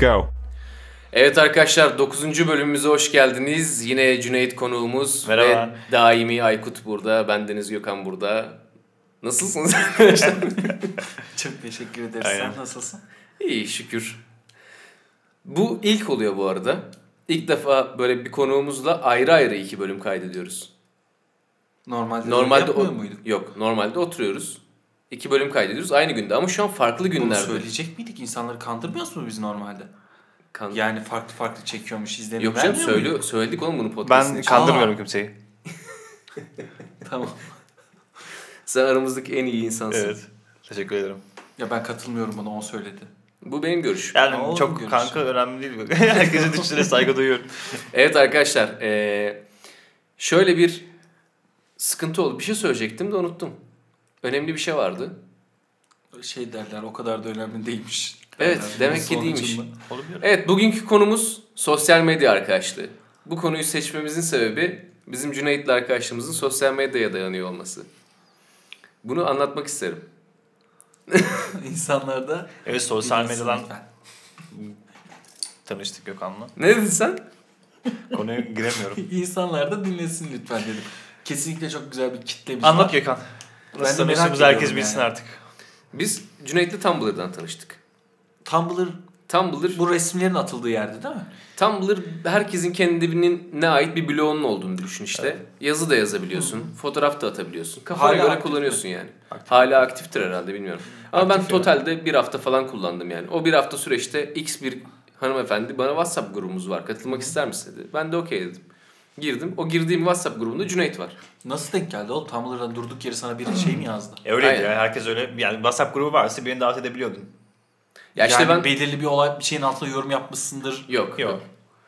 go. Evet arkadaşlar 9. bölümümüze hoş geldiniz. Yine Cüneyt konuğumuz Merhaba. ve daimi Aykut burada. Ben Deniz Gökhan burada. Nasılsınız arkadaşlar? Çok teşekkür ederiz. Aynen. Sen nasılsın? İyi şükür. Bu ilk oluyor bu arada. İlk defa böyle bir konuğumuzla ayrı ayrı iki bölüm kaydediyoruz. Normalde, Normalde o- muyduk? Yok normalde oturuyoruz. İki bölüm kaydediyoruz aynı günde ama şu an farklı Bunu günlerde. söyleyecek miydik? İnsanları kandırmıyoruz mu biz normalde? Kan- Yani farklı farklı çekiyormuş izlenim Yok canım söyle, muyduk? söyledik oğlum bunu podcast'ın Ben içinde. kandırmıyorum kimseyi. Tamam. Sen aramızdaki en iyi insansın. Evet. Teşekkür ederim. Ya ben katılmıyorum buna o söyledi. Bu benim görüşüm. Yani Oğlum çok görüşürüz. kanka önemli değil. Herkesin düşüncesine saygı duyuyorum. Evet arkadaşlar eee, şöyle bir sıkıntı oldu. Bir şey söyleyecektim de unuttum. Önemli bir şey vardı. Şey derler o kadar da önemli değilmiş. Evet, derler. demek ki değilmiş. Olabilir. Evet bugünkü konumuz sosyal medya arkadaşlığı. Bu konuyu seçmemizin sebebi bizim Cüneyt'le arkadaşlığımızın sosyal medyaya dayanıyor olması. Bunu anlatmak isterim. İnsanlar da Evet sosyal medyadan tanıştık Gökhan'la. Ne dedin sen? Konuya giremiyorum. İnsanlar da dinlesin lütfen dedim. Kesinlikle çok güzel bir kitlemiz Anlat var. Gökhan. Nasıl tanıştığımızı herkes bilsin yani. artık. Biz Cüneyt'le Tumblr'dan tanıştık. Tumblr Tumblr, bu resimlerin atıldığı yerde değil mi? Tumblr herkesin kendinin ne ait bir bloğunun olduğunu düşün işte. Yazı da yazabiliyorsun, fotoğraf da atabiliyorsun. Kafana Hala göre aktif kullanıyorsun yani. Hala aktiftir herhalde bilmiyorum. Ama Aktif ben ya. totalde bir hafta falan kullandım yani. O bir hafta süreçte X bir hanımefendi bana WhatsApp grubumuz var katılmak ister misin dedi. Ben de okey dedim. Girdim. O girdiğim WhatsApp grubunda Cüneyt var. Nasıl denk geldi oğlum? Tumblr'dan durduk yere sana biri şey mi yazdı? E öyleydi Aynen. ya. Herkes öyle. Yani WhatsApp grubu varsa birini davet edebiliyordun. Ya işte yani ben... belirli bir olay bir şeyin altına yorum yapmışsındır. Yok. Yok.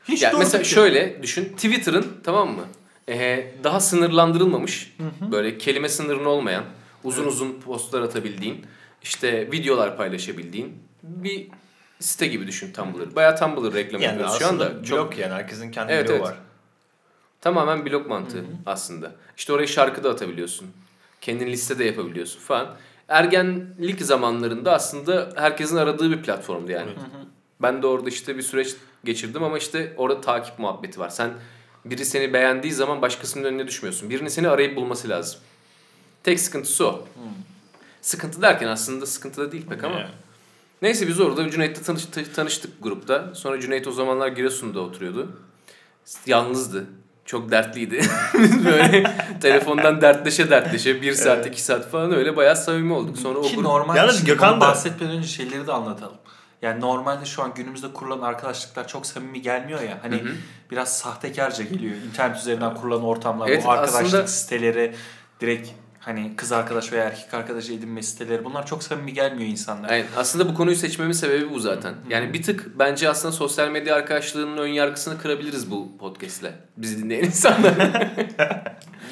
Hiç Ya mesela yere. şöyle düşün. Twitter'ın tamam mı? Ee, daha sınırlandırılmamış. Böyle kelime sınırın olmayan, uzun uzun postlar atabildiğin, işte videolar paylaşabildiğin bir site gibi düşün Tumblr. Bayağı Tumblr reklamı Yani yapıyoruz şu anda. Çok blok yani. Herkesin kendi Evet, bloğu evet. var. Tamamen blok mantığı aslında. İşte oraya şarkı da atabiliyorsun. Kendin liste de yapabiliyorsun falan. Ergenlik zamanlarında aslında herkesin aradığı bir platformdu yani. Ben de orada işte bir süreç geçirdim ama işte orada takip muhabbeti var. Sen biri seni beğendiği zaman başkasının önüne düşmüyorsun. Birinin seni arayıp bulması lazım. Tek sıkıntısı o. Sıkıntı derken aslında sıkıntı da değil pek ama. Yani. Neyse biz orada Cüneyt'le tanış, tanıştık grupta. Sonra Cüneyt o zamanlar Giresun'da oturuyordu. Yalnızdı. Çok dertliydi. Böyle telefondan dertleşe dertleşe bir saat iki saat falan öyle bayağı samimi olduk. Sonra o Ki grup... normalde Yalnız Gökhan da- bahsetmeden önce şeyleri de anlatalım. Yani normalde şu an günümüzde kurulan arkadaşlıklar çok samimi gelmiyor ya. Hani Hı hı. biraz sahtekarca geliyor. İnternet üzerinden kurulan ortamlar, Evet, bu arkadaşlık aslında- siteleri, direkt hani kız arkadaş veya erkek arkadaş edinme siteleri bunlar çok samimi gelmiyor insanlara. Aynen. Aslında bu konuyu seçmemin sebebi bu zaten. Yani bir tık bence aslında sosyal medya arkadaşlığının ön yargısını kırabiliriz bu podcast'le. Bizi dinleyen insanlar.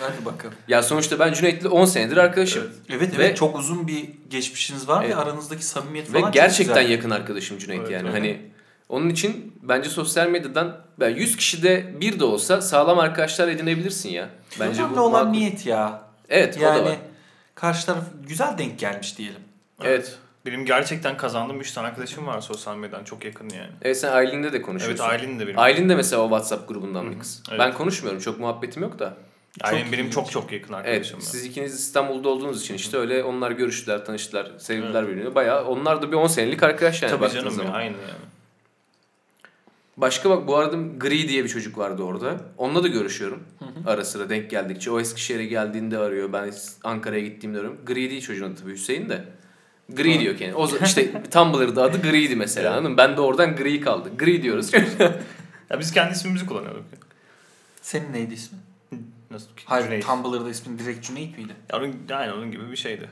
Hadi bakalım. ya sonuçta ben Cüneyt'le 10 senedir arkadaşım. Evet Ve- evet çok uzun bir geçmişiniz var Evet. ve aranızdaki samimiyet Ve falan çok gerçekten güzel. yakın arkadaşım Cüneyt Evet, yani. evet. Hani onun için bence sosyal medyadan ben 100 kişide bir de olsa sağlam arkadaşlar edinebilirsin ya. Bence Önemli bu olan makul. niyet ya. Evet o da var. Yani karşı taraf güzel denk gelmiş diyelim. Evet. Benim gerçekten kazandığım 3 tane arkadaşım var sosyal medyadan. Çok yakın yani. Evet sen Aylin'de de Evet konuşuyorsun. Aylin de benim. Aylin de mesela o WhatsApp grubundan bir kız. Evet. Ben konuşmuyorum. Çok muhabbetim yok da. Aylin Çok benim çok çok yakın Evet. arkadaşım. Siz ikiniz İstanbul'da olduğunuz için işte öyle onlar görüştüler, tanıştılar, sevdiler birbirini. Bayağı onlar da bir 10 senelik arkadaş yani Tabii canım ya aynı yani. Başka bak bu arada Gri diye bir çocuk vardı orada. Onunla da görüşüyorum. Ara sıra denk geldikçe. O Eskişehir'e geldiğinde arıyor. Ben Ankara'ya gittiğimde arıyorum. Gri değil çocuğun adı tabii Hüseyin de. Gri diyor kendine. O işte Tumblr'da adı Gri'ydi mesela mı? Ben de oradan Gri kaldı. Gri diyoruz. Ya biz kendi ismimizi kullanıyorduk. Senin neydi ismin? Nasıl? Hayır Cüneyt. Tumblr'da ismin direkt Cüneyt miydi? Ya onun, aynen onun gibi bir şeydi.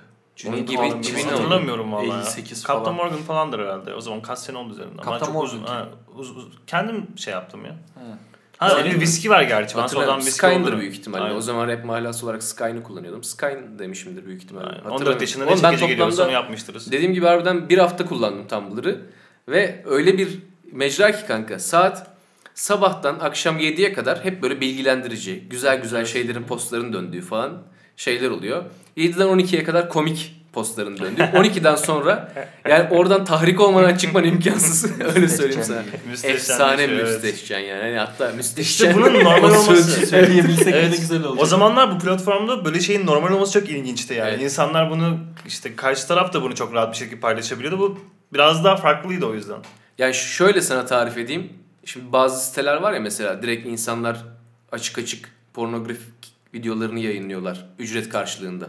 Onun gibi oldu? Hatırlamıyorum valla ya. 58 Captain falan. Morgan falandır herhalde. O zaman kaç sene oldu üzerinden. Ama Captain çok Morgan uzun. Ha, uz, uz- kendim şey yaptım ya. Ha. Ha öyle bir viski var gerçi. Ben sonradan viski Skyne'dır olurum. büyük ihtimalle. Aynen. O zaman rap mahallası olarak Skyne'ı kullanıyordum. Skyne demişimdir büyük ihtimalle. Aynen. Hatırlamıyorum. 14 yaşında ne gece geliyorsa onu yapmıştırız. Dediğim gibi harbiden bir hafta kullandım Tumblr'ı. Ve öyle bir mecra ki kanka saat sabahtan akşam 7'ye kadar hep böyle bilgilendirici, güzel güzel şeylerin postların döndüğü falan şeyler oluyor. 7'den 12'ye kadar komik postların döndüğü. 12'den sonra yani oradan tahrik olmadan çıkman imkansız. Öyle söyleyeyim sana. Müsteşem Efsane şey, evet. müsteşen yani. Hani hatta müsteşen. İşte bunun normal olması. Söyleyebilsek Evet. ne güzel olacak. O zamanlar bu platformda böyle şeyin normal olması çok ilginçti yani. Evet. İnsanlar bunu işte karşı taraf da bunu çok rahat bir şekilde paylaşabiliyordu. Bu biraz daha farklıydı o yüzden. Yani şöyle sana tarif edeyim. Şimdi bazı siteler var ya mesela direkt insanlar açık açık pornografik videolarını yayınlıyorlar ücret karşılığında.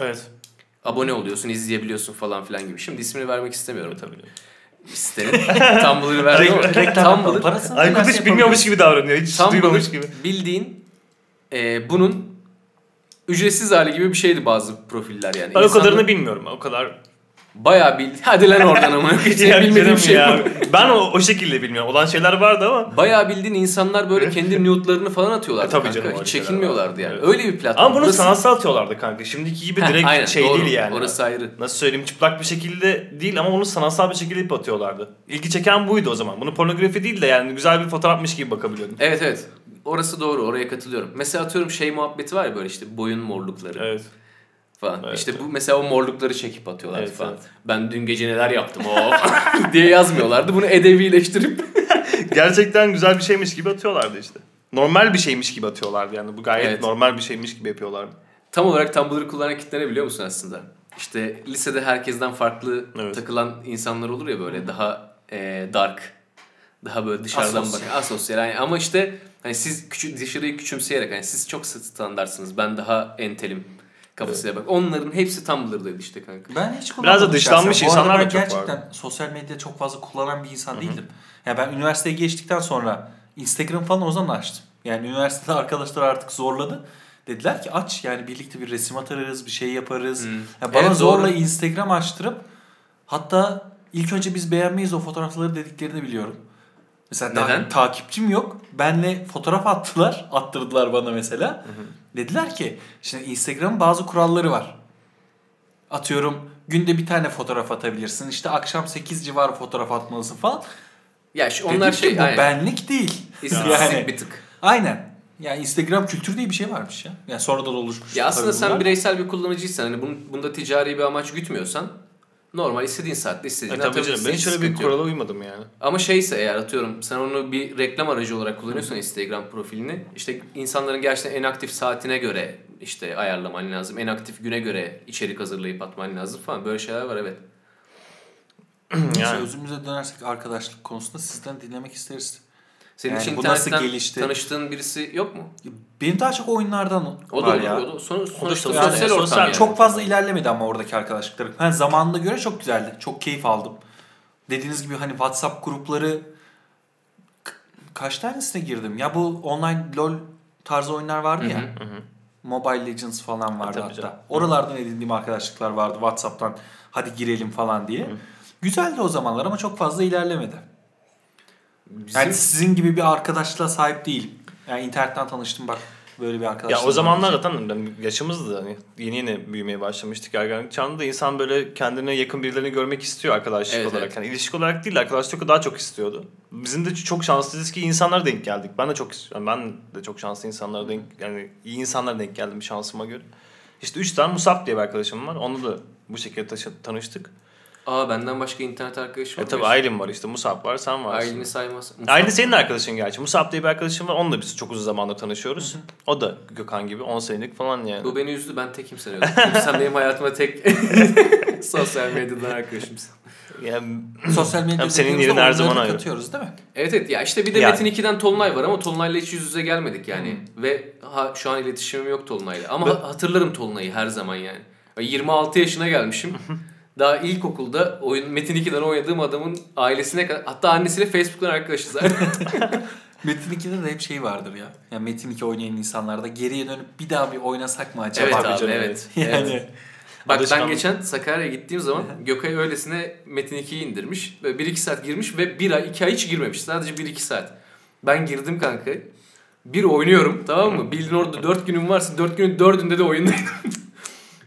Evet. Abone oluyorsun, izleyebiliyorsun falan filan gibi. Şimdi ismini vermek istemiyorum Tabii. sitenin. Tumblr'ı verdim ama. Tumblr, Parasını Aykut hiç bilmiyormuş gibi davranıyor. Hiç Tumblr duymamış gibi. bildiğin e, bunun ücretsiz hali gibi bir şeydi bazı profiller yani. Ben o kadarını bilmiyorum. O kadar. Bayağı bil. Hadi lan oradan ama. Hiç Ya bilmediğim şey ya. bu. Ben o, o şekilde bilmiyorum. Olan şeyler vardı ama. Bayağı bildiğin insanlar böyle kendi nude'larını falan atıyorlar. E, tabii kanka. canım, Hiç çekinmiyorlardı yani. Evet. Öyle bir platform. Ama bunu Burası- sanatsal atıyorlardı kanka. Şimdiki gibi direkt aynen, şey doğru. değil yani. Orası ayrı. Nasıl söyleyeyim çıplak bir şekilde değil ama onu sanatsal bir şekilde ip atıyorlardı. İlgi çeken buydu o zaman. Bunu pornografi değil de yani güzel bir fotoğrafmış gibi bakabiliyordun. Evet evet. Orası doğru. Oraya katılıyorum. Mesela atıyorum şey muhabbeti var ya böyle işte boyun morlukları Evet. Falan. Evet, işte bu mesela o morlukları çekip atıyorlar Evet, falan. evet. Ben dün gece neler yaptım o diye yazmıyorlardı. Bunu edebileştirip Gerçekten güzel bir şeymiş gibi atıyorlardı işte. Normal bir şeymiş gibi atıyorlardı yani. Bu gayet Evet. normal bir şeymiş gibi yapıyorlardı. tam olarak Tumblr'ı kullanan kitle ne biliyor musun aslında? İşte lisede herkesten farklı Evet. takılan insanlar olur ya böyle daha e, dark. Daha böyle dışarıdan Asosyal. bak asosyal. Yani ama işte hani siz küçük dışarıyı küçümseyerek hani siz çok standartsınız. Ben daha entelim kafasıyla bak. Onların hepsi Tumblr'daydı işte kanka. Ben hiç Biraz da kullanmadım dışlanmış şahsen. İnsanlar da çok gerçekten sosyal medya çok fazla kullanan bir insan değildim. Yani ben üniversiteye geçtikten sonra Instagram falan o zaman açtım. Yani üniversitede arkadaşlar artık zorladı. Dediler ki aç yani birlikte bir resim atarız, bir şey yaparız. Hmm. Ya bana Evet, zorla doğru. Instagram açtırıp hatta ilk önce biz beğenmeyiz o fotoğrafları dediklerini biliyorum. Mesela ta- Neden? takipçim yok. Benle fotoğraf attılar. Attırdılar bana mesela. Dediler ki şimdi Instagram'ın bazı kuralları var. Atıyorum günde bir tane fotoğraf atabilirsin. İşte akşam 8 civarı fotoğraf atmalısın falan. Ya şu Dedim onlar ki, şey bu aynen. benlik değil. İstatistik yani, bir tık. aynen. Yani Instagram kültürü diye bir şey varmış ya. Yani sonradan oluşmuş. Ya aslında sen bunlar. bireysel bir kullanıcıysan hani bun- bunda ticari bir amaç gütmüyorsan normal istediğin saatte E, istediğin tabii canım ben Hiç öyle bir kurala uymadım yani. Ama şeyse eğer atıyorum sen onu bir reklam aracı olarak kullanıyorsan Instagram profilini işte insanların gerçekten en aktif saatine göre işte ayarlaman lazım. En aktif güne göre içerik hazırlayıp atman lazım falan. Böyle şeyler var evet. Yani. özümüze dönersek arkadaşlık konusunda sizden dinlemek isteriz. Senin Yani için bu nasıl internetten gelişti? tanıştığın birisi yok mu? Benim daha çok oyunlardan O da var olur. ya. O da, son, sonuçta sosyal- sosyal, sosyal- ortam yani. Çok fazla ilerlemedi ama oradaki arkadaşlıklarım. Hani zamanına göre çok güzeldi. Çok keyif aldım. Dediğiniz gibi hani WhatsApp grupları kaç tanesine girdim? Ya bu online LoL tarzı oyunlar vardı ya. Hı hı. Mobile Legends falan vardı tabii hatta. canım. Oralardan edindiğim arkadaşlıklar vardı WhatsApp'tan. Hadi girelim falan diye. Güzeldi o zamanlar ama çok fazla ilerlemedi. Bizim, Yani sizin gibi bir arkadaşlığa sahip değilim. Yani internetten tanıştım bak böyle bir arkadaşlık. Ya o zamanlar zaten ben- yaşımızdı hani yeni yeni büyümeye başlamıştık ergenlik çağında insan böyle kendine yakın birilerini görmek istiyor arkadaşlık Evet, olarak. evet. Yani ilişki olarak değil arkadaşlık daha çok istiyordu. Bizim de çok şanslıyız ki insanlara denk geldik. Ben de çok yani ben de çok şanslı insanlara denk yani iyi insanlara denk geldim şansıma göre. İşte üç tane Musab diye bir arkadaşım var. Onunla da bu şekilde taşı- tanıştık. Aa benden başka internet arkadaşım E var. tabi Aylin var işte Musab var sen varsın. Aylin'i saymaz. Aylin senin arkadaşın gerçi. Musab diye bir arkadaşım var. Onunla biz çok uzun zamandır tanışıyoruz. O da Gökhan gibi 10 senelik falan yani. Bu beni üzdü. Ben tekim sanıyordum. Sen benim hayatıma tek sosyal medyadan arkadaşımsın. Yani sosyal medyada senin yerin her zaman ayrı. katıyoruz değil mi? Evet evet ya işte bir de Yani. Metin 2'den Tolunay var ama Tolunay'la hiç yüz yüze gelmedik yani. Ve ha, şu an iletişimim yok Tolunay'la. Ama ha- hatırlarım Tolunay'ı her zaman yani. 26 yaşına gelmişim. Daha ilkokulda oyun Metin 2'den oynadığım adamın ailesine kadar hatta annesiyle Facebook'tan arkadaşız. Metin 2'de de hep şey vardır ya. Yani Metin 2 oynayan insanlarda geriye dönüp bir daha bir oynasak mı acaba? evet Tabii abi canım, evet. Yani evet. Bak ben geçen Sakarya'ya gittiğim zaman Gökay öylesine Metin 2'yi indirmiş. Böyle 1-2 saat girmiş ve 1 ay 2 ay hiç girmemiş. Sadece 1-2 saat. Ben girdim kanka. Bir oynuyorum tamam mı? Bildiğin orada 4 günüm varsa 4 günün 4'ünde de oyundayım.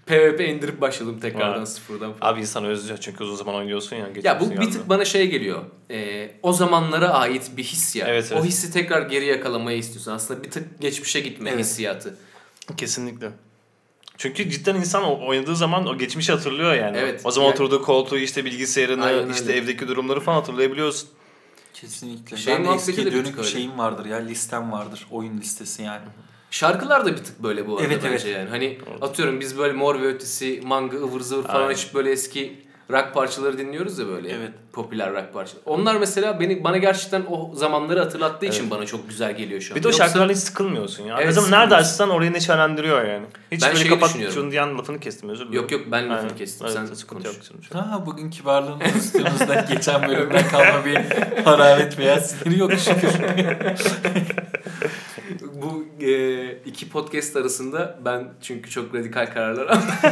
PvP indirip başladım tekrardan Vay. sıfırdan falan. Abi insan özlüyor çünkü uzun zaman oynuyorsun ya. Ya bu bir tık bana şey geliyor. Ee, o zamanlara ait bir his ya. Evet, evet. O hissi tekrar geri yakalamayı istiyorsun. Aslında bir tık geçmişe gitme Evet. hissiyatı. Kesinlikle. Çünkü cidden insan oynadığı zaman o geçmişi hatırlıyor yani. Evet. O zaman Yani- oturduğu koltuğu işte bilgisayarını Aynen işte öyle. evdeki durumları falan hatırlayabiliyorsun. Kesinlikle. Şey ben de eski dönük şeyim vardır ya listem vardır. Oyun listesi yani. Şarkılar da bir tık böyle bu arada Evet, bence evet. yani. Hani atıyorum biz böyle Mor ve Ötesi, Manga, ıvır zıvır falan Aynen. hiç böyle eski rock parçaları dinliyoruz ya böyle. Evet. Popüler rock parçaları. Onlar mesela beni bana gerçekten o zamanları hatırlattığı için Evet. bana çok güzel geliyor şu an. Bir de o Yoksa- şarkılarla hiç sıkılmıyorsun ya. Evet, sıkılmıyorsun. nerede açsan orayı neşelendiriyor yani. Hiç Ben böyle kapat şunu diyen lafını kestim özür dilerim. Yok yok ben lafını Aynen. kestim. Evet, Sen sıkıntı konuş. yok. Ha bugün kibarlığınız üstünüzden geçen bölümden kalma bir hararet veya siniri yok şükür. E, iki podcast arasında ben çünkü çok radikal kararlar aldım.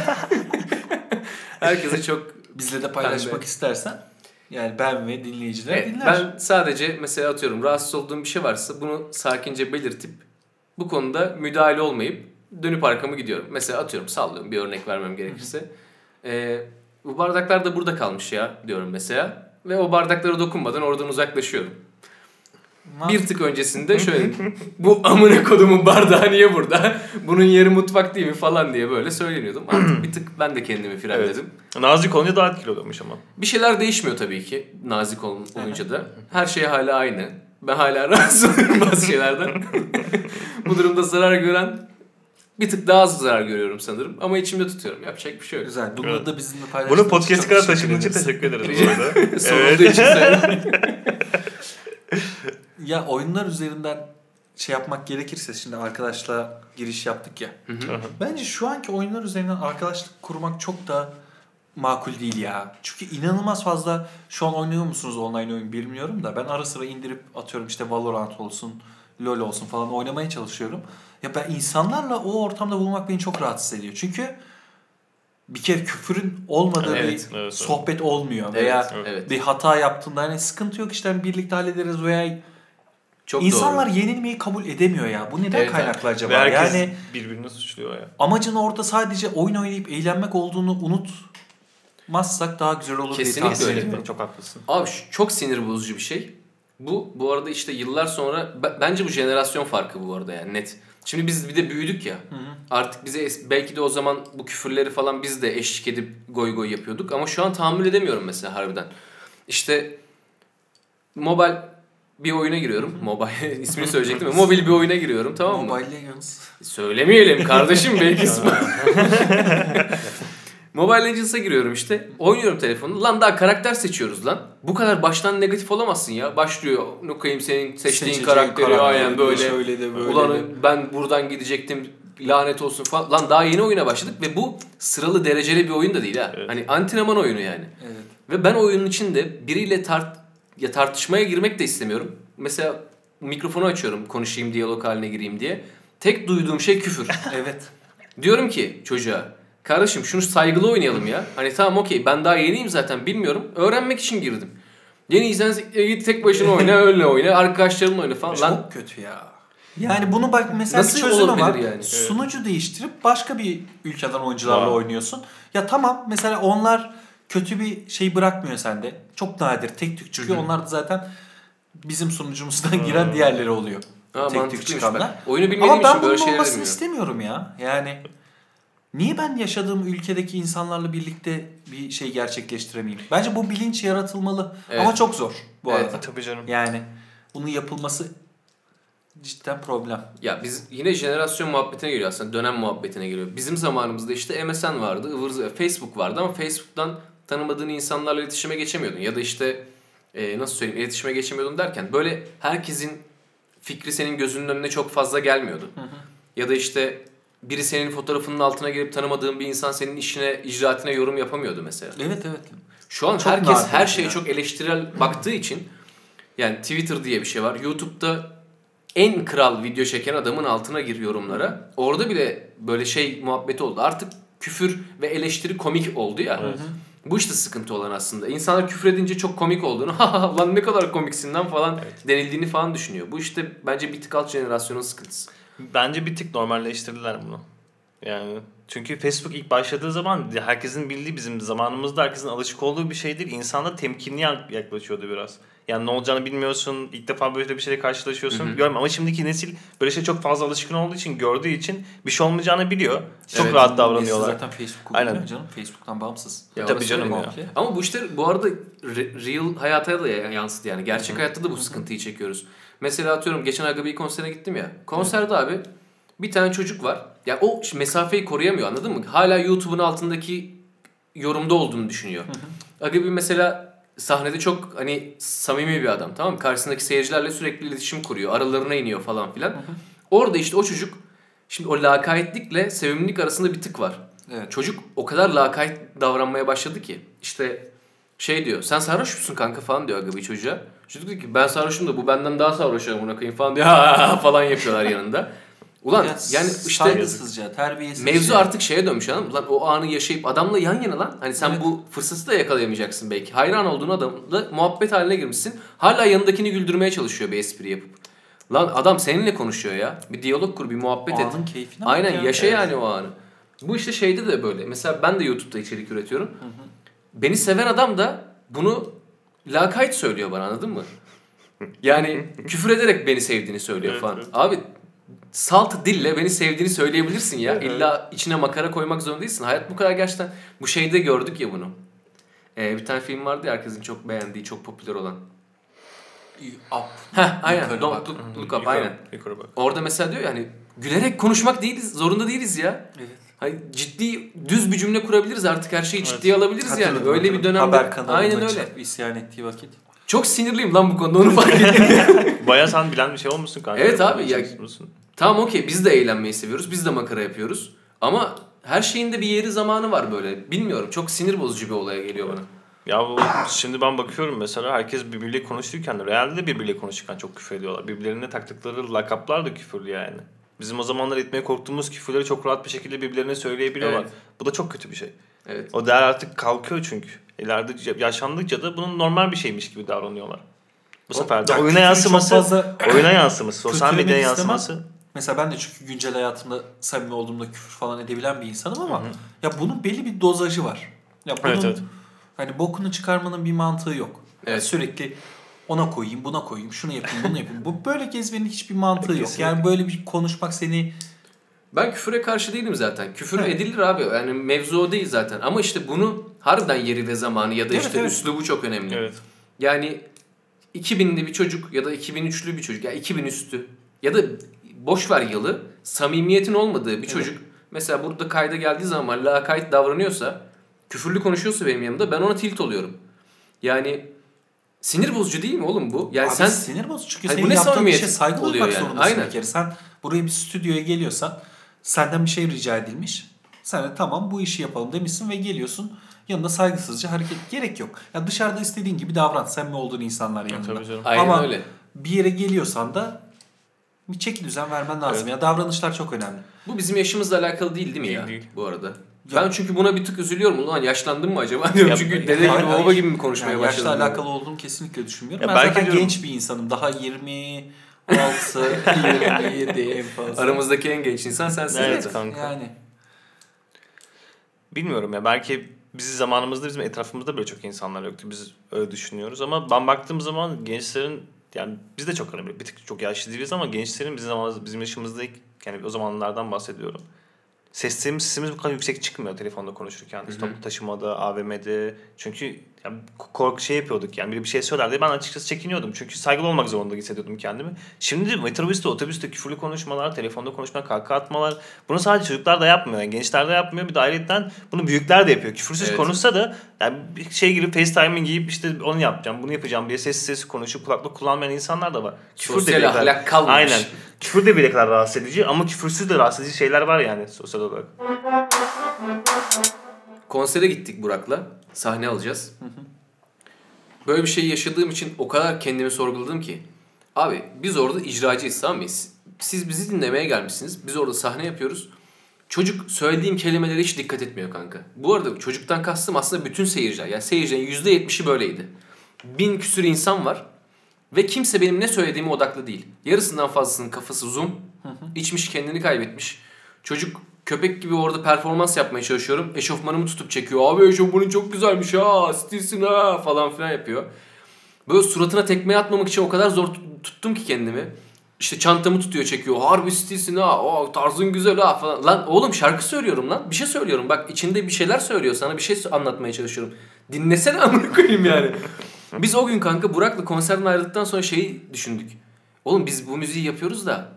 Herkese çok Bizle de paylaşmak de. istersen yani ben ve dinleyiciler Evet, dinler. ben sadece mesela atıyorum rahatsız olduğum bir şey varsa bunu sakince belirtip bu konuda müdahale olmayıp dönüp arkamı gidiyorum. Mesela atıyorum sallıyorum bir örnek vermem gerekirse. Ee, bu bardaklar da burada kalmış ya diyorum mesela. Ve o bardaklara dokunmadan oradan uzaklaşıyorum. Bir tık öncesinde şöyle bu amına kodumun bardağı niye burada? Bunun yeri mutfak değil mi falan diye böyle söyleniyordum. Artık bir tık ben de kendimi frenledim. Nazik olunca daha etkili oluyormuş ama. Bir şeyler değişmiyor tabii ki nazik ol- olunca da. Her şey hala aynı. Ben hala rahatsız oluyorum bazı şeylerden. Bu durumda zarar gören bir tık daha az zarar görüyorum sanırım. Ama içimde tutuyorum. Yapacak bir şey yok. Güzel. Bunu Evet. da bizimle paylaştığın Bunu için podcast'e kadar teşekkür taşıdığın için teşekkür ederiz bu arada. Sorulduğu için söylüyorum. Ya oyunlar üzerinden şey yapmak gerekirse şimdi arkadaşla giriş yaptık ya. Hı hı. Bence şu anki oyunlar üzerinden arkadaşlık kurmak çok da makul değil ya. Çünkü inanılmaz fazla şu an oynuyor musunuz online oyun bilmiyorum da ben ara sıra indirip atıyorum işte Valorant olsun, LoL olsun falan oynamaya çalışıyorum. Ya ben insanlarla o ortamda bulunmak beni çok rahatsız ediyor. Çünkü bir kere küfürün olmadığı Evet, bir evet, evet. sohbet olmuyor Evet, veya evet. bir hata yaptığında hani sıkıntı yok işte hani birlikte hallederiz veya Çok İnsanlar doğru. yenilmeyi kabul edemiyor ya. Bu neden Evet, kaynaklı acaba? Ve herkes Yani birbirini suçluyor ya. amacın orada sadece oyun oynayıp eğlenmek olduğunu unutmazsak daha güzel olur Kesinlikle diye tahmin öyle. Çok haklısın. Abi şu- çok sinir bozucu bir şey. Bu bu arada işte yıllar sonra be- bence bu jenerasyon farkı bu arada yani net. Şimdi biz bir de büyüdük ya. Artık bize belki de o zaman bu küfürleri falan biz de eşlik edip goy goy yapıyorduk ama şu an tahammül edemiyorum mesela harbiden. İşte mobile bir oyuna giriyorum. Mobile ismini söyleyecektim. ama Mobil bir oyuna giriyorum tamam mı? Mobile Legends. Söylemeyelim kardeşim belki ismi. Mobile Legends'a giriyorum işte. Oynuyorum telefonu. Lan daha karakter seçiyoruz lan. Bu kadar baştan negatif olamazsın ya. Başlıyor. Ne koyayım senin seçtiğin Seçeceğin karakteri karakter, aynen böyle. Şöyle de böyle Ulan de. ben buradan gidecektim. Lanet olsun falan. Lan daha yeni oyuna başladık ve bu sıralı dereceli bir oyun da değil ha. Evet. Hani antrenman oyunu yani. Evet. Ve ben oyunun içinde biriyle tart ya tartışmaya girmek de istemiyorum. Mesela mikrofonu açıyorum konuşayım diyalog haline gireyim diye. Tek duyduğum şey küfür. Evet. Diyorum ki çocuğa kardeşim şunu saygılı oynayalım ya. Hani tamam okey ben daha yeniyim zaten bilmiyorum. Öğrenmek için girdim. Yeniysen git tek başına oyna öyle oyna arkadaşlarınla oyna falan. Lan Çok kötü ya. Yani bunu bak mesela Nasıl bir çözüm var. yani? Sunucu değiştirip başka bir ülkeden oyuncularla Wow. oynuyorsun. Ya tamam mesela onlar kötü bir şey bırakmıyor sende. Çok nadir tek tük çıkıyor. Onlar da zaten bizim sunucumuzdan giren diğerleri oluyor. ha, tek tük çıkanlar. ben. Oyunu bilmediğim Ama ben için bunun böyle şeyler olmasını demiyorum. istemiyorum ya. Yani niye ben yaşadığım ülkedeki insanlarla birlikte bir şey gerçekleştiremeyeyim? Bence bu bilinç yaratılmalı. Evet. Ama çok zor bu Evet. arada. Tabii canım. Yani bunun yapılması cidden problem. Ya biz yine jenerasyon muhabbetine geliyor aslında dönem muhabbetine geliyor. Bizim zamanımızda işte MSN vardı, ıvır zıvır, Facebook vardı ama Facebook'tan tanımadığın insanlarla iletişime geçemiyordun. Ya da işte e, nasıl söyleyeyim iletişime geçemiyordun derken böyle herkesin fikri senin gözünün önüne çok fazla gelmiyordu. Ya da işte biri senin fotoğrafının altına gelip tanımadığın bir insan senin işine, icraatine yorum yapamıyordu mesela. Evet evet. Şu an Çok herkes her şeye yani. çok eleştirel baktığı için yani Twitter diye bir şey var. YouTube'da en kral video çeken adamın altına gir yorumlara. Orada bile böyle şey muhabbeti oldu. Artık küfür ve eleştiri komik oldu ya. Bu işte sıkıntı olan aslında. İnsanlar küfür edince çok komik olduğunu, "Ha lan ne kadar komiksin lan falan denildiğini falan düşünüyor. Bu işte bence bir tık alt jenerasyonun sıkıntısı. Bence bir tık normalleştirdiler bunu. Yani çünkü Facebook ilk başladığı zaman herkesin bildiği bizim zamanımızda herkesin alışık olduğu bir şeydir. İnsanlar temkinli yaklaşıyordu biraz. Yani ne olacağını bilmiyorsun. İlk defa böyle bir şeyle karşılaşıyorsun. Görme ama şimdiki nesil böyle şey çok fazla alışkın olduğu için gördüğü için bir şey olmayacağını biliyor. Çok Evet. rahat davranıyorlar. Zaten Facebook Aynen. Canım. Facebook'tan bağımsız. Ya Tabii canım ya. Ama bu işte bu arada re- real hayata da yansıdı yani. Gerçek hayatta da bu sıkıntıyı çekiyoruz. Mesela atıyorum geçen Aga bir konsere gittim ya. Konserde abi bir tane çocuk var. Ya o mesafeyi koruyamıyor anladın mı? Hala YouTube'un altındaki yorumda olduğunu düşünüyor. Aga bir mesela sahnede çok hani samimi bir adam tamam mı? Karşısındaki seyircilerle sürekli iletişim kuruyor. Aralarına iniyor falan filan. Orada işte o çocuk şimdi o lakaytlikle sevimlilik arasında bir tık var. Evet. Çocuk o kadar lakayt davranmaya başladı ki işte şey diyor sen sarhoş musun kanka falan diyor aga bir çocuğa. Çocuk diyor ki ben sarhoşum da bu benden daha sarhoş amına koyayım falan diyor falan yapıyorlar yanında. Ulan Ya yani işte saygısızca, terbiyesizce. mevzu artık şeye dönmüş anladın mı? Lan o anı yaşayıp adamla yan yana lan. Hani sen Evet. bu fırsatı da yakalayamayacaksın belki. Hayran olduğun adamla muhabbet haline girmişsin. Hala yanındakini güldürmeye çalışıyor bir espri yapıp. Lan adam seninle konuşuyor ya. Bir diyalog kur, bir muhabbet et. Anın keyfine bak Aynen ya. yaşa Evet. yani o anı. Bu işte şeyde de böyle. Mesela ben de YouTube'da içerik üretiyorum. Beni seven adam da bunu lakayt söylüyor bana anladın mı? Yani küfür ederek beni sevdiğini söylüyor Evet, falan. evet. Abi salt dille beni sevdiğini söyleyebilirsin ya. Evet. İlla içine makara koymak zorunda değilsin. Hayat bu kadar gerçekten. Bu şeyde gördük ya bunu. Ee, bir tane film vardı ya herkesin çok beğendiği, çok popüler olan. Up. Heh, aynen. Don't look, look up, aynen. Yukarı bak. Orada mesela diyor ya hani gülerek konuşmak değiliz, zorunda değiliz ya. Evet. Hani ciddi düz bir cümle kurabiliriz artık her şeyi Evet. ciddiye alabiliriz yani. Hatırladım, Öyle bir dönemde. Haber kanalında Aynen öyle. isyan ettiği vakit. Çok sinirliyim lan bu konuda onu fark ettim. Baya sen bilen bir şey olmuşsun kanka. Evet abi, ya- tamam okey biz de eğlenmeyi seviyoruz. Biz de makara yapıyoruz. Ama her şeyin de bir yeri zamanı var böyle. Bilmiyorum çok sinir bozucu bir olaya geliyor bana. Ya bu şimdi ben bakıyorum mesela herkes birbiriyle konuşurken realde de birbiriyle konuşurken çok küfür ediyorlar. Birbirlerine taktıkları lakaplar da küfürlü yani. Bizim o zamanlar etmeye korktuğumuz küfürleri çok rahat bir şekilde birbirlerine söyleyebiliyorlar. Evet. Bu da çok kötü bir şey. Evet. O değer artık kalkıyor çünkü. İleride yaşandıkça da bunun normal bir şeymiş gibi davranıyorlar. Bu sefer de Ya oyuna yansıması, fazla oyuna yansıması, sosyal medyaya istemem. yansıması. Mesela ben de çünkü güncel hayatımda samimi olduğumda küfür falan edebilen bir insanım ama ya bunun belli bir dozajı var. Ya bunun Evet, evet. hani bokunu çıkarmanın bir mantığı yok. Yani Evet. sürekli ona koyayım, buna koyayım, şunu yapayım, bunu yapayım. Bu böyle gezmenin hiçbir mantığı yok. Yani böyle bir konuşmak seni Ben küfüre karşı değilim zaten. Küfür Evet. edilir abi. Yani mevzu o değil zaten. Ama işte bunu harbiden yeri ve zamanı ya da Evet, işte evet. üslubu çok önemli. Evet. Yani 2000'li bir çocuk ya da 2003'lü bir çocuk ya 2000 üstü ya da boş ver yılı samimiyetin olmadığı bir çocuk mesela burada kayda geldiği zaman lakayt davranıyorsa küfürlü konuşuyorsa benim yanımda ben ona tilt oluyorum. Yani sinir bozucu değil mi oğlum bu? Yani Abi sen sinir bozucu çünkü Hani bu senin ne yaptığın şey saygı oluyor duymak yani? zorundasın Aynen. bir kere. Sen buraya bir stüdyoya geliyorsan senden bir şey rica edilmiş. Sen de tamam bu işi yapalım demişsin ve geliyorsun. Yanında saygısızca hareket gerek yok. Ya dışarıda istediğin gibi davran. Samimi olduğun insanlar yanında. Tabii canım. aynen Ama öyle. bir yere geliyorsan da bir çeki düzen vermen lazım. Evet. Ya davranışlar çok önemli. Bu bizim yaşımızla alakalı değil değil mi Değil, ya değil. bu arada? Ben çünkü buna bir tık üzülüyorum. Ulan yaşlandım mı acaba diyorum. Ya, çünkü ya, dede gibi baba gibi mi konuşmaya Yani başladım? yaşla alakalı olduğunu kesinlikle düşünmüyorum. Ya ben belki zaten diyorum- genç bir insanım. Daha 26, 27 en fazla. Aramızdaki en genç insan sensin. Evet, zaten. kanka. Yani. Bilmiyorum ya belki bizim zamanımızda bizim etrafımızda böyle çok insanlar yoktu. Biz öyle düşünüyoruz ama ben baktığım zaman gençlerin yani biz de çok önemli. Bir tık çok yaşlı değiliz ama gençlerin bizim zamanımızda bizim yaşımızda yani o zamanlardan bahsediyorum. Sesimiz, sesimiz bu kadar yüksek çıkmıyor telefonda konuşurken. İşte toplu taşımada, AVM'de. Çünkü yani korku şey yapıyorduk yani biri bir şey söylerdi. Ben açıkçası çekiniyordum. Çünkü saygılı olmak zorunda hissediyordum kendimi. Şimdi metrobüste, otobüste küfürlü konuşmalar, telefonda konuşmalar, kahkaha atmalar. Bunu sadece çocuklar da yapmıyor. Yani gençler de yapmıyor. Bir de ayrıca bunu büyükler de yapıyor. Küfürsüz Evet. konuşsa da yani bir şey girip FaceTime'in giyip işte onu yapacağım, bunu yapacağım diye sessiz sessiz konuşup kulaklık kullanmayan insanlar da var. Küfür de Sosyal kadar- ahlak kalmamış. Aynen. Küfür de bile kadar rahatsız edici ama küfürsüz de rahatsız edici şeyler var yani sosyal olarak. Konsere gittik Burak'la. Sahne alacağız. Böyle bir şey yaşadığım için o kadar kendimi sorguladım ki. Abi biz orada icracıyız tamam mı? Siz bizi dinlemeye gelmişsiniz. Biz orada sahne yapıyoruz. Çocuk söylediğim kelimelere hiç dikkat etmiyor kanka. Bu arada çocuktan kastım aslında bütün seyirciler. Yani seyircilerin %70'i böyleydi. Bin küsür insan var. Ve kimse benim ne söylediğime odaklı değil. Yarısından fazlasının kafası zoom. içmiş kendini kaybetmiş. Çocuk köpek gibi orada performans yapmaya çalışıyorum. Eşofmanımı tutup çekiyor. Abi eşofmanın çok güzelmiş ha. Stilsin ha falan filan yapıyor. Böyle suratına tekme atmamak için o kadar zor tut- tuttum ki kendimi. İşte çantamı tutuyor çekiyor. Harbi stilsin ha. O, tarzın güzel ha falan. Lan oğlum şarkı söylüyorum lan. Bir şey söylüyorum. Bak içinde bir şeyler söylüyor. Sana bir şey anlatmaya çalışıyorum. Dinlesene amına koyayım yani. Biz o gün kanka Burak'la konserden ayrıldıktan sonra şeyi düşündük. Oğlum biz bu müziği yapıyoruz da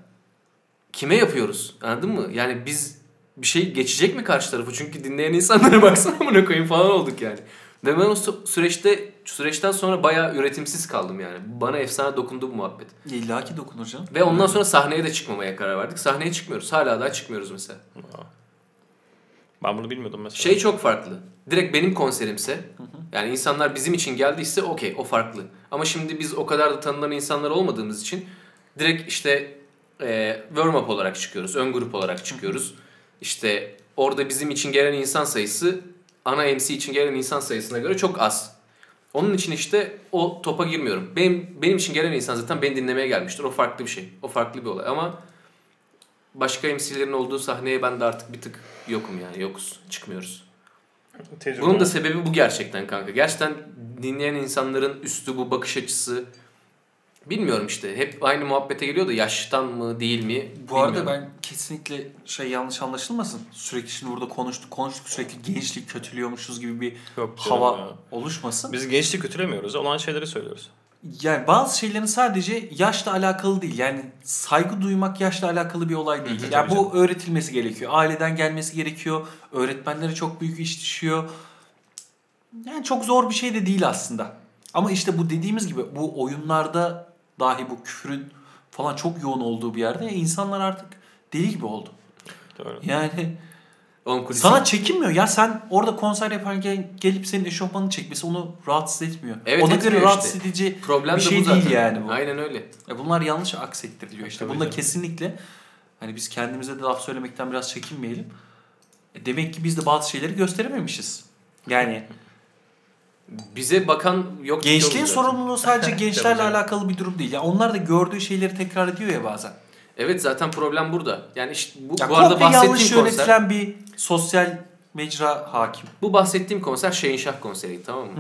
kime yapıyoruz? Anladın mı? Yani biz bir şey geçecek mi karşı tarafı? Çünkü dinleyen insanlara baksana amına koyayım falan olduk yani. Ve ben o sü- süreçte süreçten sonra bayağı üretimsiz kaldım yani. Bana efsane dokundu bu muhabbet. İlla ki dokunur canım. Ve ondan sonra sahneye de çıkmamaya karar verdik. Sahneye çıkmıyoruz. Hala daha çıkmıyoruz mesela. Ben bunu bilmiyordum mesela. Şey çok farklı. Direkt benim konserimse yani insanlar bizim için geldiyse okey o farklı. Ama şimdi biz o kadar da tanınan insanlar olmadığımız için direkt işte e, warm up olarak çıkıyoruz. Ön grup olarak çıkıyoruz. İşte orada bizim için gelen insan sayısı ana MC için gelen insan sayısına göre çok az. Onun için işte o topa girmiyorum. Benim benim için gelen insan zaten beni dinlemeye gelmiştir. O farklı bir şey. O farklı bir olay ama başka MC'lerin olduğu sahneye ben de artık bir tık yokum yani. Yokuz. Çıkmıyoruz. Tecrübe. Bunun da sebebi bu gerçekten kanka. Gerçekten dinleyen insanların üslubu, bakış açısı bilmiyorum işte. Hep aynı muhabbete geliyor da yaştan mı değil mi Bu arada ben kesinlikle şey yanlış anlaşılmasın. Sürekli şimdi burada konuştuk konuştuk sürekli gençlik kötülüyormuşuz gibi bir Yok canım hava ya. oluşmasın. Biz gençliği kötülemiyoruz. Olan şeyleri söylüyoruz. Yani bazı şeylerin sadece yaşla alakalı değil. Yani saygı duymak yaşla alakalı bir olay değil. Hı hı, yani bu öğretilmesi gerekiyor. Aileden gelmesi gerekiyor. Öğretmenlere çok büyük iş düşüyor. Yani çok zor bir şey de değil aslında. Ama işte bu dediğimiz gibi bu oyunlarda dahi bu küfrün falan çok yoğun olduğu bir yerde insanlar artık deli gibi oldu. Doğru. Yani Oğlum sana çekinmiyor. Ya sen orada konser yaparken gelip senin eşofmanını çekmesi onu rahatsız etmiyor. Evet, Ona göre işte. rahatsız edici problem bir şey bu zaten. değil yani bu. Aynen öyle. Ya bunlar yanlış aksettiriliyor işte. Tabii Bunda canım. kesinlikle hani biz kendimize de laf söylemekten biraz çekinmeyelim. E demek ki biz de bazı şeyleri gösterememişiz. Yani Bize bakan yok. gençliğin sorumluluğu sadece gençlerle alakalı bir durum değil. Ya onlar da gördüğü şeyleri tekrar ediyor ya bazen. Evet zaten problem burada. Yani işte bu, Ya bu arada komple yanlış bahsettiğim konser. yönetilen bir sosyal mecra hakim. Bu bahsettiğim konser Şehinşah konseriydi tamam mı?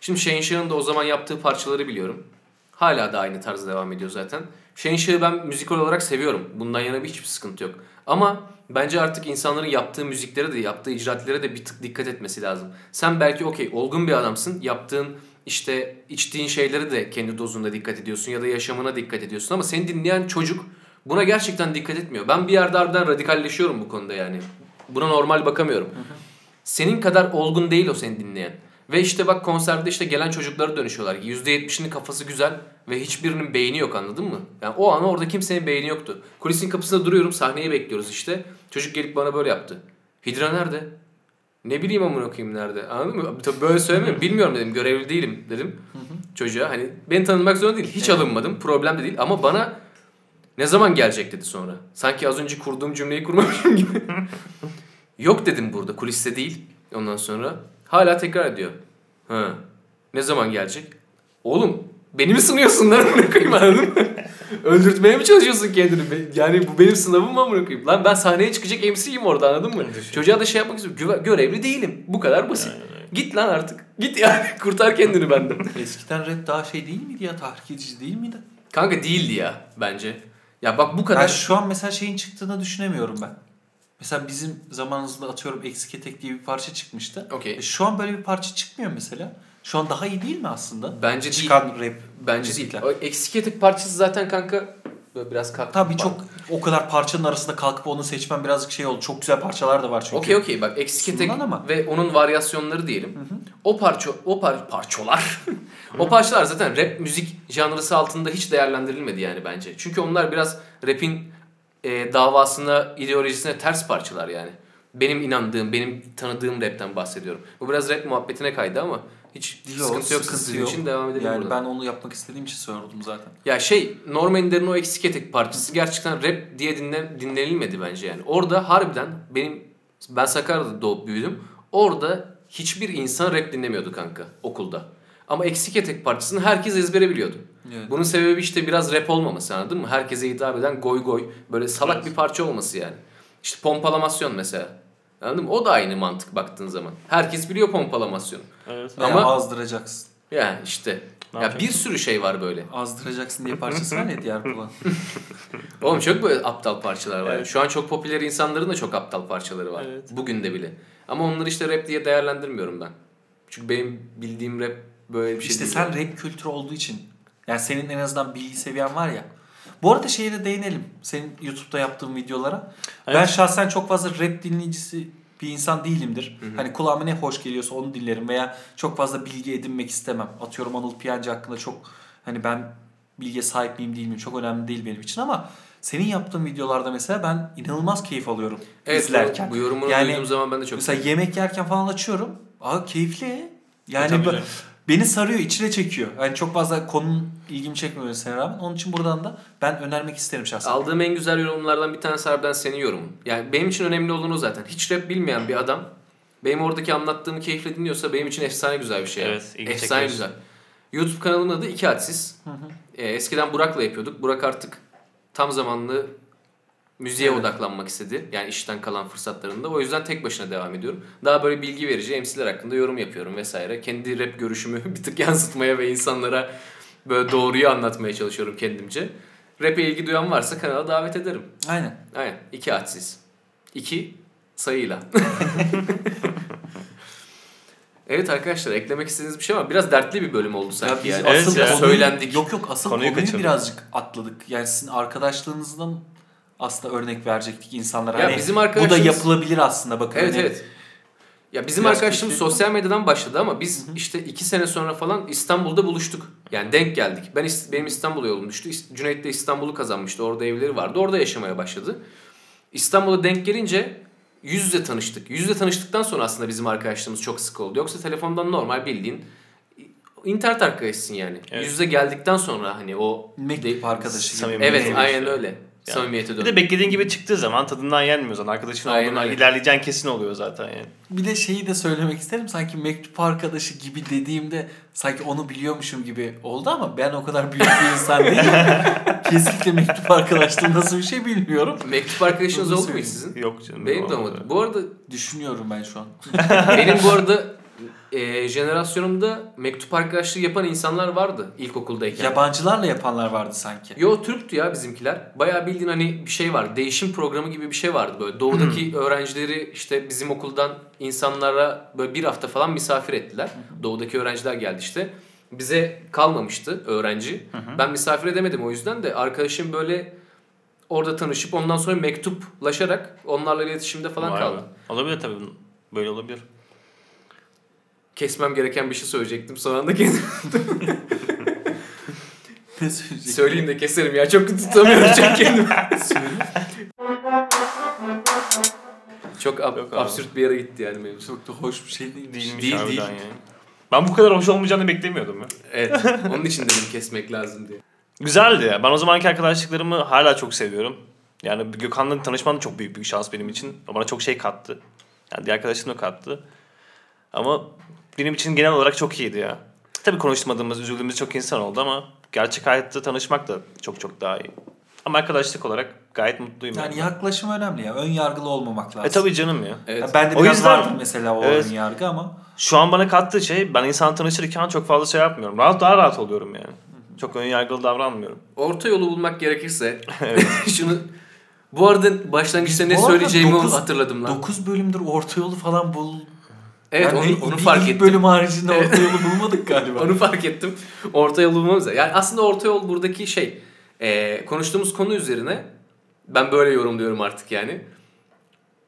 Şimdi Şehinşah'ın da o zaman yaptığı parçaları biliyorum. Hala da aynı tarzda devam ediyor zaten. Şehinşah'ı ben müzikal olarak seviyorum. Bundan yana bir hiçbir sıkıntı yok. Ama bence artık insanların yaptığı müziklere de yaptığı icraatlere de bir tık dikkat etmesi lazım. Sen belki okey olgun bir adamsın. Yaptığın işte içtiğin şeylere de kendi dozunda dikkat ediyorsun ya da yaşamına dikkat ediyorsun ama seni dinleyen çocuk buna gerçekten dikkat etmiyor. Ben bir yerde harbiden radikalleşiyorum bu konuda yani. Buna normal bakamıyorum. Senin kadar olgun değil o seni dinleyen. Ve işte bak konserde işte gelen çocuklara dönüşüyorlar. %70'inin kafası güzel ve hiçbirinin beyni yok anladın mı? Yani o an orada kimsenin beyni yoktu. Kulisin kapısında duruyorum sahneyi bekliyoruz işte. Çocuk gelip bana böyle yaptı. Hidra nerede? Ne bileyim amına koyayım nerede? Anladın mı? Tabii böyle söylemiyorum. Bilmiyorum dedim. Görevli değilim dedim çocuğa. Hani beni tanımak zorunda değil. Hiç alınmadım. Problem de değil. Ama bana ne zaman gelecek dedi sonra. Sanki az önce kurduğum cümleyi kurmamışım gibi. Yok dedim burada. Kuliste değil. Ondan sonra hala tekrar ediyor. Ha. Ne zaman gelecek? Oğlum beni mi sınıyorsun lan amına koyayım anladın mı? Öldürtmeye mi çalışıyorsun kendini? Yani bu benim sınavım mı amına koyayım? Lan ben sahneye çıkacak MC'yim orada anladın mı? Çocuğa da şey yapmak istiyorum. Görevli değilim. Bu kadar basit. Öyle. Git lan artık. Git yani. Kurtar kendini benden. Eskiden rap daha şey değil miydi ya? Tahrik edici değil miydi? Kanka değildi ya bence. Ya bak bu kadar. Ben şu an mesela şeyin çıktığını düşünemiyorum ben. Mesela bizim zamanımızda atıyorum Eksik Etek diye bir parça çıkmıştı. Okey. E şu an böyle bir parça çıkmıyor mesela. Şu an daha iyi değil mi aslında? Bence değil. Çıkan rap. Bence müzikler. değil. O eksik etek parçası zaten kanka böyle biraz kalktı. Tabii çok o kadar parçanın arasında kalkıp onu seçmem birazcık şey oldu. Çok güzel parçalar da var çünkü. Okey okey bak eksik etek ama. ve onun varyasyonları diyelim. O parça o par parçalar. o parçalar zaten rap müzik janrısı altında hiç değerlendirilmedi yani bence. Çünkü onlar biraz rap'in e, davasına, ideolojisine ters parçalar yani. Benim inandığım, benim tanıdığım rapten bahsediyorum. Bu biraz rap muhabbetine kaydı ama hiç Yok, sıkıntı yok sıkıntı yok. için devam edelim Yani buradan. ben onu yapmak istediğim için sordum zaten. Ya şey Norm Ender'in o eksik etek parçası gerçekten rap diye dinle, dinlenilmedi bence yani. Orada harbiden benim ben Sakarya'da doğup büyüdüm. Orada hiçbir insan rap dinlemiyordu kanka okulda. Ama eksik etek parçasını herkes ezbere biliyordu. Evet. Bunun sebebi işte biraz rap olmaması anladın mı? Herkese hitap eden goy goy böyle salak bir parça olması yani. İşte pompalamasyon mesela. Anladın mı? O da aynı mantık baktığın zaman. Herkes biliyor pompalamasyonu. Evet. Ama- azdıracaksın. Ya işte. Ne ya bir sürü şey var böyle. Azdıracaksın diye parçası var ya diğer kulağın. Oğlum çok böyle aptal parçalar var. Evet. Şu an çok popüler insanların da çok aptal parçaları var. Evet. Bugün de bile. Ama onları işte rap diye değerlendirmiyorum ben. Çünkü benim bildiğim rap böyle bir şey İşte değil. sen rap kültürü olduğu için yani senin en azından bilgi seviyen var ya. Bu arada şeye de değinelim. Senin YouTube'da yaptığın videolara. Evet. Ben şahsen çok fazla rap dinleyicisi bir insan değilimdir. Hani kulağıma ne hoş geliyorsa onu dinlerim veya çok fazla bilgi edinmek istemem. Atıyorum Anıl Piyancı hakkında çok hani ben bilgiye sahip miyim değil miyim çok önemli değil benim için ama senin yaptığın videolarda mesela ben inanılmaz keyif alıyorum evet, izlerken. Bu, yorumunu Yani duyduğum zaman ben de çok Mesela yemek yerken falan açıyorum. Aa keyifli. Yani Tabii bu- canım. Beni sarıyor, içine çekiyor. Yani çok fazla konunun ilgimi çekmemesine rağmen. Onun için buradan da ben önermek isterim şahsen. Aldığım en güzel yorumlardan bir tanesi harbiden senin yorumun. Yani benim için önemli olduğunu zaten. Hiç rap bilmeyen bir adam benim oradaki anlattığımı keyifle dinliyorsa benim için efsane güzel bir şey. Evet, ilgi Efsane güzel. YouTube kanalının adı İki Hadsiz. Ee, eskiden Burak'la yapıyorduk. Burak artık tam zamanlı müziğe Evet. odaklanmak istedi. Yani işten kalan fırsatlarında. O yüzden tek başına devam ediyorum. Daha böyle bilgi verici MC'ler hakkında yorum yapıyorum vesaire. Kendi rap görüşümü bir tık yansıtmaya ve insanlara böyle doğruyu anlatmaya çalışıyorum kendimce. Rap'e ilgi duyan varsa kanala davet ederim. Aynen. Aynen. İki hadsiz. İki sayıyla. evet arkadaşlar eklemek istediğiniz bir şey var. mı? Biraz dertli bir bölüm oldu sanki biz yani. Evet asıl ya. konuyu- Söylendik. Yok yok asıl Konuyu konuyu, birazcık atladık. Yani sizin arkadaşlığınızdan aslında örnek verecektik insanlara. Ya Hani bizim bu da arkadaşımız- yapılabilir aslında bakın. Evet hani evet. Ya bizim Biraz arkadaşlığımız kötü. sosyal medyadan başladı ama biz işte iki sene sonra falan İstanbul'da buluştuk. Yani denk geldik. Ben benim İstanbul'a yolum düştü. Cüneyt de İstanbul'u kazanmıştı. Orada evleri vardı. Orada yaşamaya başladı. İstanbul'a denk gelince yüz yüze tanıştık. Yüz yüze tanıştıktan sonra aslında bizim arkadaşlığımız çok sık oldu. Yoksa telefondan normal bildiğin internet arkadaşısın yani. Evet. Yüz yüze geldikten sonra hani o mektup arkadaşı gibi. Evet aynen işte. öyle. Yani. Samimiyete Bir dön. de beklediğin gibi çıktığı zaman tadından yenmiyor zaten. Arkadaşın Aynen olduğuna öyle. ilerleyeceğin kesin oluyor zaten yani. Bir de şeyi de söylemek isterim. Sanki mektup arkadaşı gibi dediğimde sanki onu biliyormuşum gibi oldu ama ben o kadar büyük bir insan değilim. Kesinlikle mektup arkadaşlığı nasıl bir şey bilmiyorum. Mektup arkadaşınız oldu mu sizin? Yok canım. Benim de olmadı. Bu arada Düşünüyorum ben şu an. Benim bu arada e, jenerasyonumda mektup arkadaşlığı yapan insanlar vardı ilkokuldayken. Yabancılarla yapanlar vardı sanki. Yo Türktü ya bizimkiler. Bayağı bildiğin hani bir şey var. Değişim programı gibi bir şey vardı böyle. Doğudaki öğrencileri işte bizim okuldan insanlara böyle bir hafta falan misafir ettiler. Doğudaki öğrenciler geldi işte. Bize kalmamıştı öğrenci. Ben misafir edemedim o yüzden de arkadaşım böyle orada tanışıp ondan sonra mektuplaşarak onlarla iletişimde falan Vay kaldı. be. Olabilir tabii. Böyle olabilir. Kesmem gereken bir şey söyleyecektim. Son anda kendim Ne söyleyecek? Söyleyeyim de keserim ya. Çok tutamıyorum çok kendimi. çok ab- Yok abi. absürt bir yere gitti yani mevzu. Çok da hoş bir şey değil. Değilmiş Değil, değil. yani. Ben bu kadar hoş olmayacağını beklemiyordum ya. Evet. Onun için dedim kesmek lazım diye. Güzeldi ya. Ben o zamanki arkadaşlıklarımı hala çok seviyorum. Yani Gökhan'la tanışmam da çok büyük bir şans benim için. O bana çok şey kattı. Yani diğer arkadaşlarım da kattı. Ama benim için genel olarak çok iyiydi ya. Tabii konuşmadığımız, üzüldüğümüz çok insan oldu ama gerçek hayatta tanışmak da çok çok daha iyi. Ama arkadaşlık olarak gayet mutluyum. Yani Yani yaklaşım önemli ya. Ön yargılı olmamak lazım. E tabii canım ya. Evet. Ya ben de O biraz yüzden- vardır mesela o Evet. ön yargı ama Şu an bana kattığı şey ben insan tanışırken çok fazla şey yapmıyorum. Rahat daha rahat oluyorum yani. Çok ön yargılı davranmıyorum. Orta yolu bulmak gerekirse şunu bu arada başlangıçta ne söyleyeceğimi dokuz- hatırladım lan. 9 bölümdür orta yolu falan bul. Evet Yani onu, onu fark ettim. bölüm haricinde orta yolu bulmadık galiba. Onu fark ettim. Orta yol bulmamız. Yani aslında orta yol buradaki şey e, konuştuğumuz konu üzerine ben böyle yorumluyorum artık yani.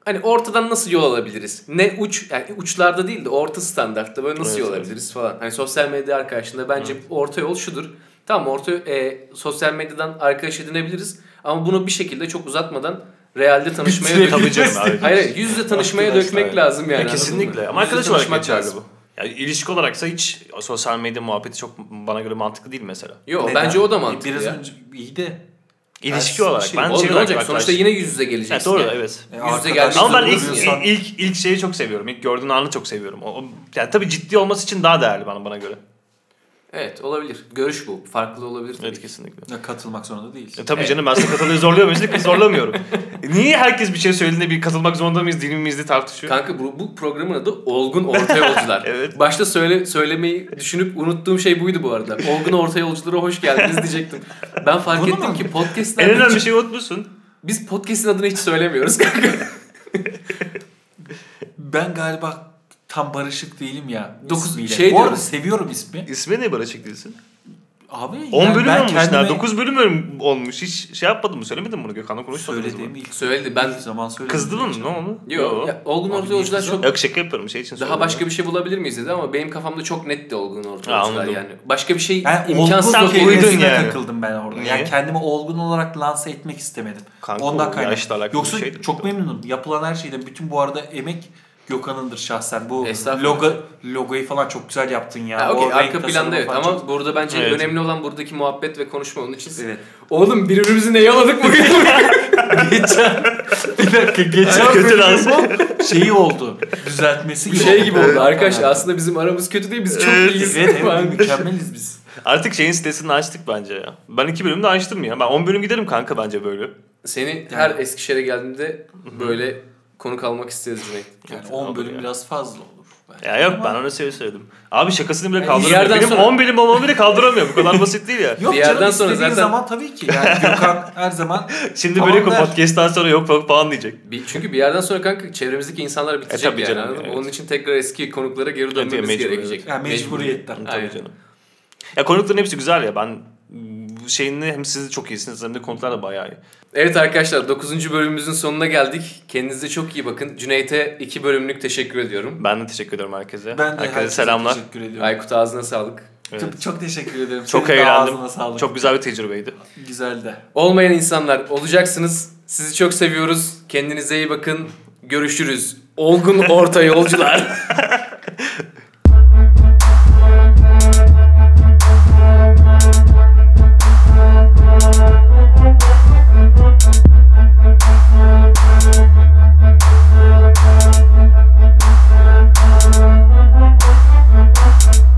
Hani ortadan nasıl yol alabiliriz? Ne uç yani uçlarda değil de orta standartta böyle nasıl Evet, yol evet. alabiliriz falan. Hani sosyal medya arkadaşında bence orta yol şudur. Tamam orta e, sosyal medyadan arkadaş edinebiliriz ama bunu bir şekilde çok uzatmadan realde tanışmaya Bitirelim. Tabii canım abi. Hayır, yüz yüze tanışmaya dökmek lazım yani. Ya kesinlikle. Ama Yüz yüze arkadaş olarak geçerli bu. Yani ilişki olaraksa hiç sosyal medya muhabbeti çok bana göre mantıklı değil mesela. Yok Neden? bence o da mantıklı Biraz ya. önce iyi de İlişki Ters olarak. şey. Ben şey olacak? Sonuçta yine yüz yüze Ha, geleceksin. doğru yani. evet. e, Yüzde arkadaş- geldiğinde Ama ben ilk, ilk, ilk, ilk şeyi çok seviyorum. İlk gördüğün anı çok seviyorum. O, o- yani tabii ciddi olması için daha değerli bana bana göre. Evet olabilir. Görüş bu. Farklı olabilir tabii. Evet kesinlikle. Ya katılmak zorunda değilsin. E, tabii Evet. canım ben sana katılmayı zorluyor muyum? Zorlamıyorum. E, Niye herkes bir şey söylediğinde bir katılmak zorunda mıyız? Dinimizde tartışıyor. Kanka bu, bu programın adı Olgun Orta Yolcular. Evet. Başta söyle söylemeyi düşünüp unuttuğum şey buydu bu arada. Olgun Orta Yolculara hoş geldiniz diyecektim. Ben fark Bunu ettim mu? ki en podcastlerde önemli hiç- şeyi unutmuşsun. biz podcast'in adını hiç söylemiyoruz kanka. Ben galiba tam barışık değilim ya. Dokuz- ismiyle. şey Bu arada diyorum. seviyorum ismi. İsmi ne Barışık değilsin? Abi 10 yani bölüm ben olmuş kendime ya. 9 bölüm olmuş. Hiç şey yapmadın mı? Söylemedin mi bunu Gökhan'la konuşmadınız mı? söylediğim ilk Söyledi ben ilk zaman söyledim. Kızdı mı? Ne oldu? Yok. Ya, Olgun Orta Yolcular çok Yok şaka yapıyorum şey için daha söyledim. başka bir şey bulabilir miyiz dedi ama benim kafamda çok netti Olgun Orta Yolcular yani. Başka bir şey Yani imkansız olgun yok. Kelimesine yani. takıldım ben orada. Niye? Yani kendimi olgun olarak lanse etmek istemedim. Kanka, Ondan o kaynaklı. yaşla alakalı Yoksa bir şeydir. çok memnunum. Yapılan her şeyden bütün bu arada emek Gökhan'ındır şahsen. Bu logo logoyu falan çok güzel yaptın ya. Ha, O okey, renk arka planda evet ama çok- burada bence Evet. önemli olan buradaki muhabbet ve konuşma onun için. Evet. Oğlum birbirimizi ne yaladık bugün? geçen bir dakika geçen Kötü bu şeyi oldu. Düzeltmesi gibi. şey gibi oldu Evet. arkadaşlar aslında bizim aramız kötü değil biz çok Evet. iyiyiz. Evet evet mükemmeliz biz. Artık şeyin sitesini açtık bence ya. Ben iki bölümde açtım ya. Ben 10 bölüm giderim kanka bence böyle. Seni her Eskişehir'e geldiğinde böyle konuk almak isteriz Cüneyt. Yani Kötü 10 oldu bölüm ya. biraz fazla olur. bence. Ya yok Ama- ben ona şey söyledim. Abi şakasını bile Yani kaldıramıyor. yerden Benim sonra- 10 bölüm olmamı bile kaldıramıyor. Bu kadar basit değil ya. Yok Bir yerden canım sonra zaten- zaman tabii ki. Yani Gökhan her zaman Şimdi böyle der. podcast'tan sonra yok yok falan diyecek. Bir, çünkü bir yerden sonra kanka çevremizdeki insanlar bitecek E, tabii yani. canım, evet. Onun için tekrar eski konuklara geri Evet, dönmemiz mecbur, gerekecek. yani mecburiyetten. Aynen. Tabii canım. Ya konukların hepsi güzel ya. Ben şeyini hem siz çok iyisiniz hem de konuklar da bayağı iyi. Evet arkadaşlar 9. bölümümüzün sonuna geldik. Kendinize çok iyi bakın. Cüneyt'e 2 bölümlük teşekkür ediyorum. Ben de teşekkür ederim herkese. Ben de herkese herkese selamlar. teşekkür ediyorum. Aykut ağzına sağlık. Evet. Çok, çok teşekkür ederim. Çok Senin de eğlendim. ağzına sağlık. Çok güzel bir tecrübeydi. güzel de. Olmayan insanlar olacaksınız. Sizi çok seviyoruz. Kendinize iyi bakın. Görüşürüz. Olgun orta yolcular.